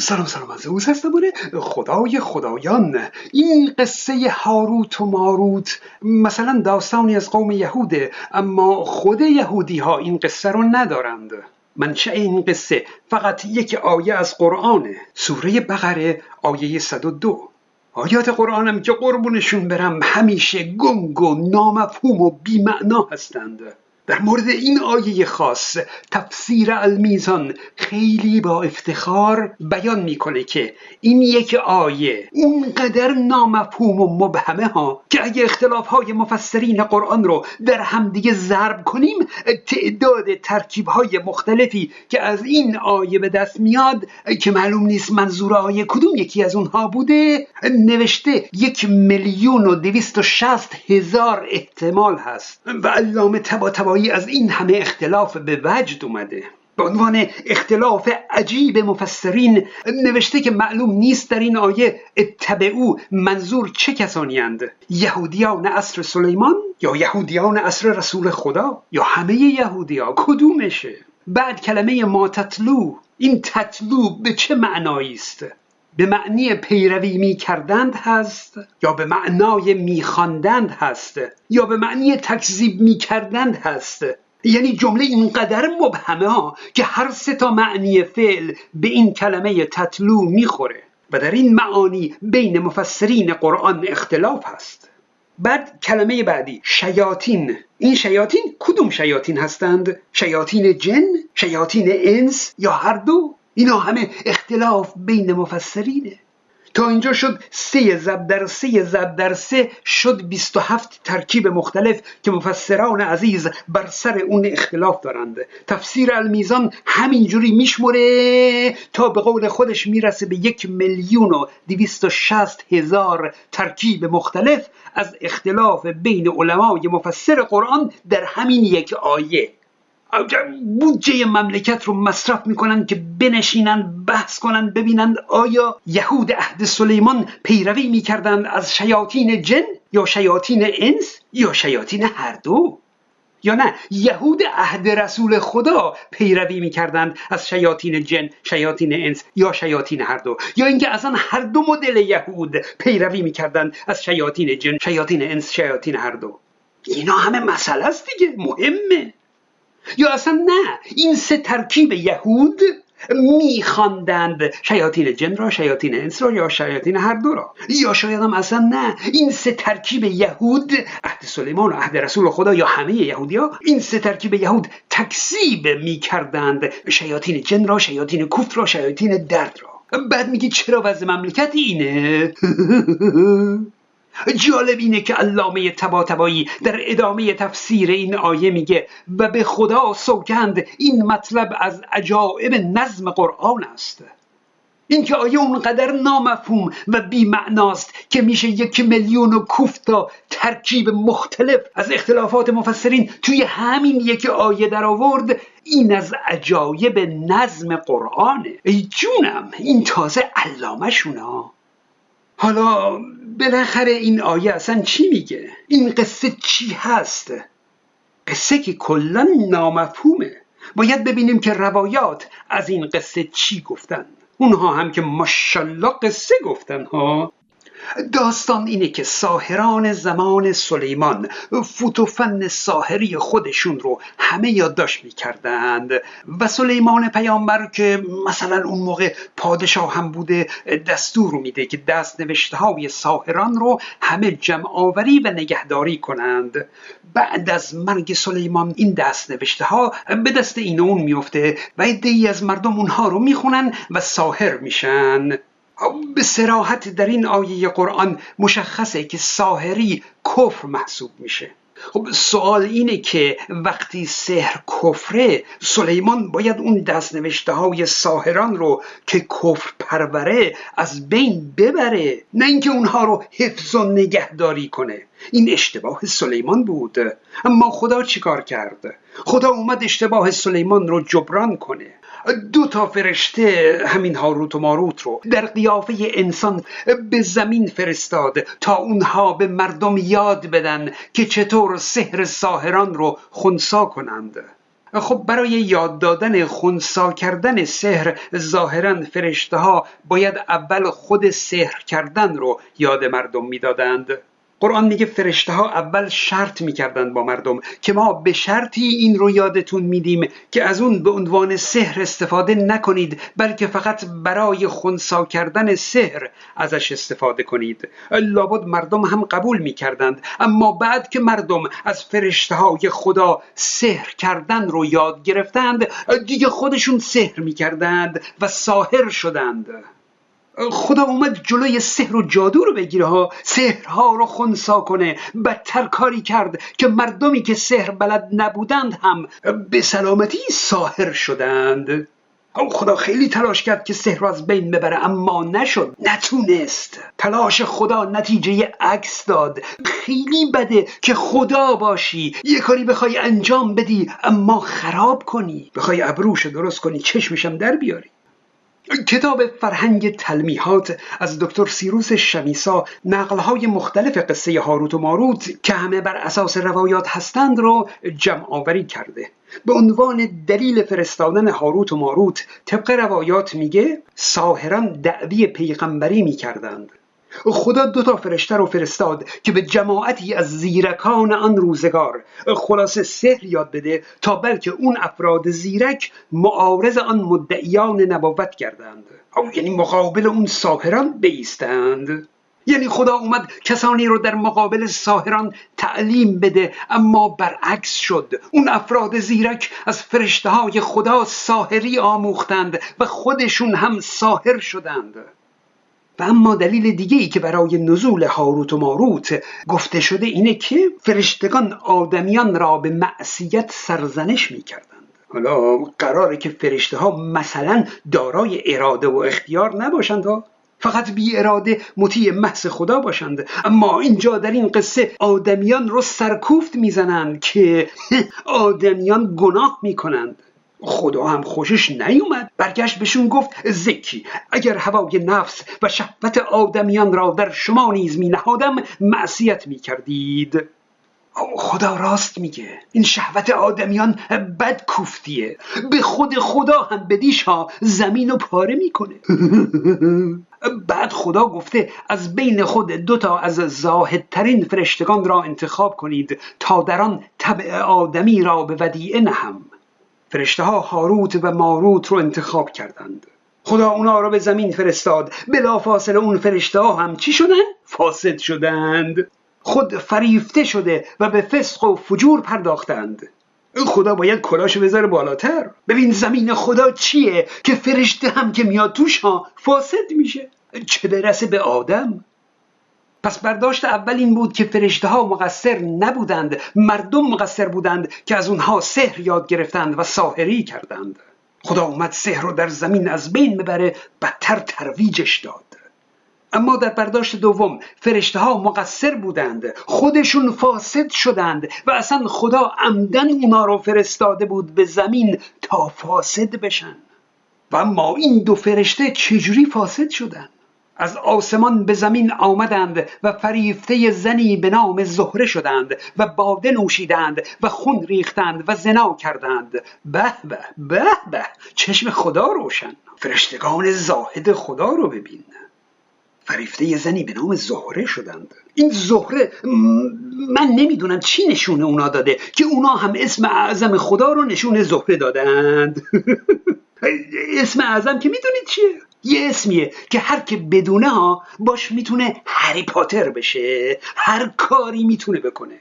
سلام سلام از اوز هستم خدای خدایان. این قصه هاروت و ماروت مثلا داستانی از قوم یهوده اما خود یهودی ها این قصه رو ندارند. منشأ این قصه فقط یک آیه از قرآنه. سوره بقره آیه 102 آیات قرآنم که قربونشون برم همیشه گنگ و نامفهوم و بیمعنا هستند. در مورد این آیه خاص تفسیر المیزان خیلی با افتخار بیان می‌کنه که این یک آیه اونقدر نامفهوم و مبهمه ها که اگه اختلاف های مفسرین قرآن رو در همدیگه ضرب کنیم تعداد ترکیب های مختلفی که از این آیه به دست میاد که معلوم نیست منظور آیه کدوم یکی از اونها بوده نوشته یک میلیون و دویست و شست هزار احتمال هست. و علامه تبا از این همه اختلاف به وجد اومده. به عنوان اختلاف عجیب مفسرین نوشته که معلوم نیست در این آیه اتبعو منظور چه کسانی اند. یهودیان اصر سلیمان یا یهودیان اصر رسول خدا یا همه یهودیا؟ کدومشه؟ بعد کلمه ما تطلو این تطلو به چه معنایی است؟ به معنی پیروی می کردند هست یا به معنای می خواندند هست یا به معنی تکذیب می کردند هست یعنی جمله اینقدر مبهمه ها که هر سه تا معنی فعل به این کلمه تطلو می‌خوره و در این معانی بین مفسرین قرآن اختلاف هست بعد کلمه بعدی شیاطین این شیاطین کدوم شیاطین هستند؟ شیاطین جن؟ شیاطین انس؟ یا هر دو؟ اینا همه اختلاف بین مفسرینه. تا اینجا شد سه زب در سه زب در سه شد 27 ترکیب مختلف که مفسران عزیز بر سر اون اختلاف دارند. تفسیر المیزان همینجوری میشمره تا به قول خودش می‌رسه به یک میلیون و دویست و شست هزار ترکیب مختلف از اختلاف بین علمای مفسر قرآن در همین یک آیه. بودجه مملکت رو مصرف می‌کنن که بنشینن بحث کنن ببینند آیا یهود عهد سلیمان پیروی می‌کردند از شیاطین جن یا شیاطین انس یا شیاطین هر دو؟ یا نه یهود عهد رسول خدا پیروی می‌کردند از شیاطین جن شیاطین انس یا شیاطین هر دو؟ یا اینکه اصلا هر دو مدل یهود پیروی می‌کردند از شیاطین جن شیاطین انس شیاطین هر دو؟ اینا همه مسئله است دیگه مهمه. یا اصلا نه. این سه ترکیب یهود میخواندند شیاطین جن را شیاطین انس را یا شیاطین هر دو را. یا شاید هم اصلا نه. این سه ترکیب یهود عهد سلیمان و عهد رسول خدا یا همه یهودیا این سه ترکیب یهود تکذیب می‌کردند شیاطین جن را شیاطین کفر را شیاطین درد را. بعد میگی چرا وضع مملکت اینه؟ جالب اینه که علامه تباتبایی در ادامه تفسیر این آیه میگه و به خدا سوگند این مطلب از عجائب نظم قرآن است. اینکه آیه اونقدر نامفهوم و بیمعناست که میشه یک میلیون و کوفتا ترکیب مختلف از اختلافات مفسرین توی همین یک آیه در آورد این از عجایب نظم قرآنه. ای جونم این تازه علامه شونا حالا بالاخره این آیه اصلا چی میگه؟ این قصه چی هست؟ قصه که کلا نامفهومه. باید ببینیم که روایات از این قصه چی گفتن. اونها هم که ماشالله قصه گفتن ها. داستان اینه که ساهران زمان سلیمان فوتوفن ساهری خودشون رو همه یادداشت می‌کردند. و سلیمان پیامبر که مثلا اون موقع پادشاه هم بوده دستور میده که دست نوشته های ساهران رو همه جمع آوری و نگهداری کنند. بعد از مرگ سلیمان این دست نوشته ها به دست این اون میفته و ای از مردم اونها رو می‌خونن و ساهر میشن. به سراحت در این آیه قرآن مشخصه که ساهری کفر محسوب میشه. خب سوال اینه که وقتی سحر کفره سلیمان باید اون دستنوشته های ساهران رو که کفر پروره از بین ببره نه اینکه اونها رو حفظ و نگهداری کنه. این اشتباه سلیمان بود. اما خدا چیکار کرد؟ خدا اومد اشتباه سلیمان رو جبران کنه. دو تا فرشته همین هاروت و ماروت رو در قیافه انسان به زمین فرستاد تا اونها به مردم یاد بدن که چطور سحر ساهران رو خونسا کنند. خب برای یاد دادن خونسا کردن سحر ظاهرا فرشته ها باید اول خود سحر کردن رو یاد مردم می‌دادند. قرآن میگه فرشته ها اول شرط می‌کردند با مردم که ما به شرطی این رو یادتون میدیم که از اون به عنوان سحر استفاده نکنید بلکه فقط برای خونسا کردن سحر ازش استفاده کنید. لابد مردم هم قبول می‌کردند اما بعد که مردم از فرشته های خدا سحر کردن رو یاد گرفتند دیگه خودشون سحر می‌کردند و ساهر شدند. خدا اومد جلوی سحر و جادو رو بگیره ها. سحرها رو خونسا کنه. بدتر کاری کرد که مردمی که سحر بلد نبودند هم به سلامتی ساهر شدند. خدا خیلی تلاش کرد که سحر رو از بین ببره اما نشد. نتونست. تلاش خدا نتیجه عکس داد. خیلی بده که خدا باشی. یه کاری بخوای انجام بدی اما خراب کنی. بخوای ابروش درست کنی. چشمشم در بیاری. کتاب فرهنگ تلمیحات از دکتر سیروس شمیسا نقلهای مختلف قصه هاروت و ماروت که همه بر اساس روایات هستند رو جمع آوری کرده. به عنوان دلیل فرستادن هاروت و ماروت طبق روایات میگه ساهران دعوی پیغمبری می‌کردند. خدا دو تا فرشته رو فرستاد که به جماعتی از زیرکان آن روزگار خلاصه سحر یاد بده تا بلکه اون افراد زیرک معارض آن مدعیان نبوت کردند. او یعنی مقابل اون ساهران بیستند. یعنی خدا اومد کسانی رو در مقابل ساهران تعلیم بده اما برعکس شد. اون افراد زیرک از فرشته های خدا ساهری آموختند و خودشون هم ساهر شدند. و اما دلیل دیگه ای که برای نزول هاروت و ماروت گفته شده اینه که فرشتگان آدمیان را به معصیت سرزنش می‌کردند. حالا قراره که فرشته ها مثلا دارای اراده و اختیار نباشند ها. فقط بی اراده مطیع محض خدا باشند. اما اینجا در این قصه آدمیان رو سرکوفت می‌زنند که آدمیان گناه می‌کنند. خدا هم خوشش نیومد. برگشت بهشون گفت زکی اگر هوای نفس و شهوت آدمیان را در شما نیز می نهادم معصیت می کردید خدا راست میگه. این شهوت آدمیان بد کوفتیه به خود خدا هم بدیش ها زمین و پاره می‌کنه. بعد خدا گفته از بین خود دوتا از زاهدترین فرشتگان را انتخاب کنید تا در آن طبع آدمی را به ودیعه نهم. فرشته ها هاروت و ماروت رو انتخاب کردند. خدا اونا رو به زمین فرستاد. بلا فاصله اون فرشته ها هم چی شدن؟ فاسد شدند. خود فریفته شده و به فسق و فجور پرداختند. خدا باید کلاشو بذاره بالاتر. ببین زمین خدا چیه که فرشته هم که میاد توش ها فاسد میشه. چه برسه به آدم؟ پس برداشت اول این بود که فرشته ها مقصر نبودند مردم مقصر بودند که از اونها سحر یاد گرفتند و ساحری کردند. خدا اومد سحر رو در زمین از بین ببره بدتر ترویجش داد. اما در برداشت دوم فرشته ها مقصر بودند خودشون فاسد شدند و اصلا خدا عمدن اونا رو فرستاده بود به زمین تا فاسد بشن. و اما این دو فرشته چجوری فاسد شدند از آسمان به زمین آمدند و فریفته زنی به نام زهره شدند و باده نوشیدند و خون ریختند و زنا کردند. به به به به چشم خدا روشن. فرشتگان زاهد خدا رو ببین. فریفته زنی به نام زهره شدند. این زهره من نمی‌دونم چی نشونه اونا داده که اونا هم اسم اعظم خدا رو نشون زهره دادند. اسم اعظم که می‌دونید چیه؟ یه اسمیه که هر که بدونه ها باش می‌تونه هری پاتر بشه. هر کاری می‌تونه بکنه.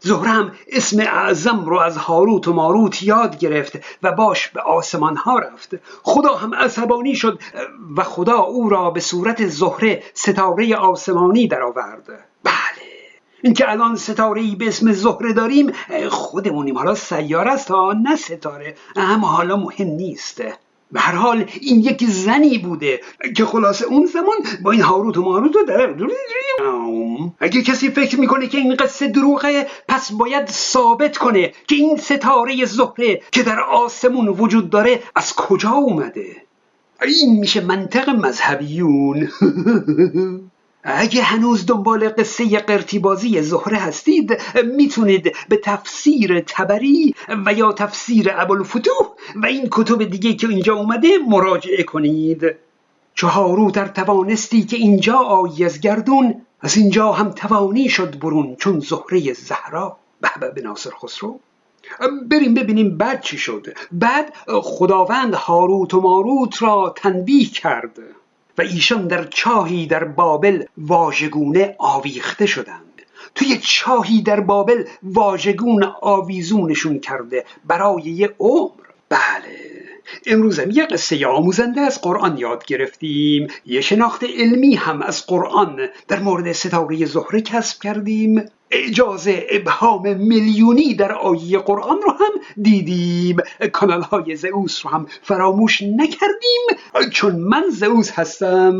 زهره هم اسم اعظم رو از هاروت و ماروت یاد گرفت و باش به آسمان ها رفت. خدا هم عصبانی شد و خدا او را به صورت زهره ستاره آسمانی درآورد. بله. اینکه الان ستاره ای به اسم زهره داریم خودمونیم. حالا سیاره است ها نه ستاره. اما حالا مهم نیست. به هر حال این یک زنی بوده که خلاصه اون زمان با این هاروت و ماروت رو در اگه کسی فکر می‌کنه که این قصه دروغه پس باید ثابت کنه که این ستاره زهره که در آسمون وجود داره از کجا اومده. این میشه منطق مذهبیون. اگه هنوز دنبال قصه قرتیبازی زهره هستید می‌تونید به تفسیر تبری و یا تفسیر ابوالفتوح و این کتب دیگه که اینجا اومده مراجعه کنید. چهارو در توانستی که اینجا آیی از گردون از اینجا هم توانی شد برون چون زهره زهرا. به به ناصر خسرو. بریم ببینیم بعد چی شد. بعد خداوند هاروت و ماروت را تنبیه کرد. و ایشان در چاهی در بابل واژگونه آویخته شدند. توی چاهی در بابل واژگون آویزونشون کرده برای یه عمر. بله. امروز هم یه قصه آموزنده از قرآن یاد گرفتیم. یه شناخت علمی هم از قرآن در مورد ستاره زهره کسب کردیم. اجازه ابهام میلیونی در آیه قرآن رو هم دیدیم. کانال های زئوس رو هم فراموش نکردیم. چون من زئوس هستم.